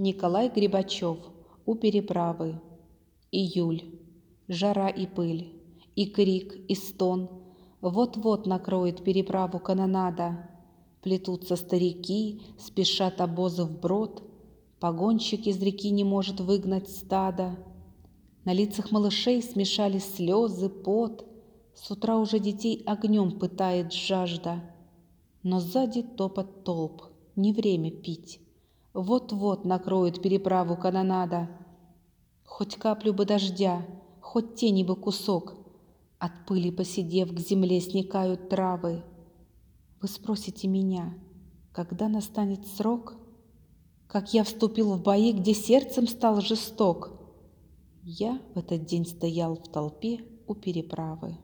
Николай Грибачев у переправы. Июль. Жара и пыль, и крик, и стон. Вот-вот накроет переправу канонада. Плетутся старики, спешат обозы вброд. Погонщик из реки не может выгнать стада. На лицах малышей смешались слезы, пот. С утра уже детей огнем пытает жажда. Но сзади топот толп, не время пить. Вот-вот накроет переправу канонада. Хоть каплю бы дождя, хоть тени бы кусок. От пыли посидев, к земле сникают травы. Вы спросите меня, когда настанет срок, Как я вступил в бои, где сердцем стал жесток. Я в этот день стоял в толпе у переправы.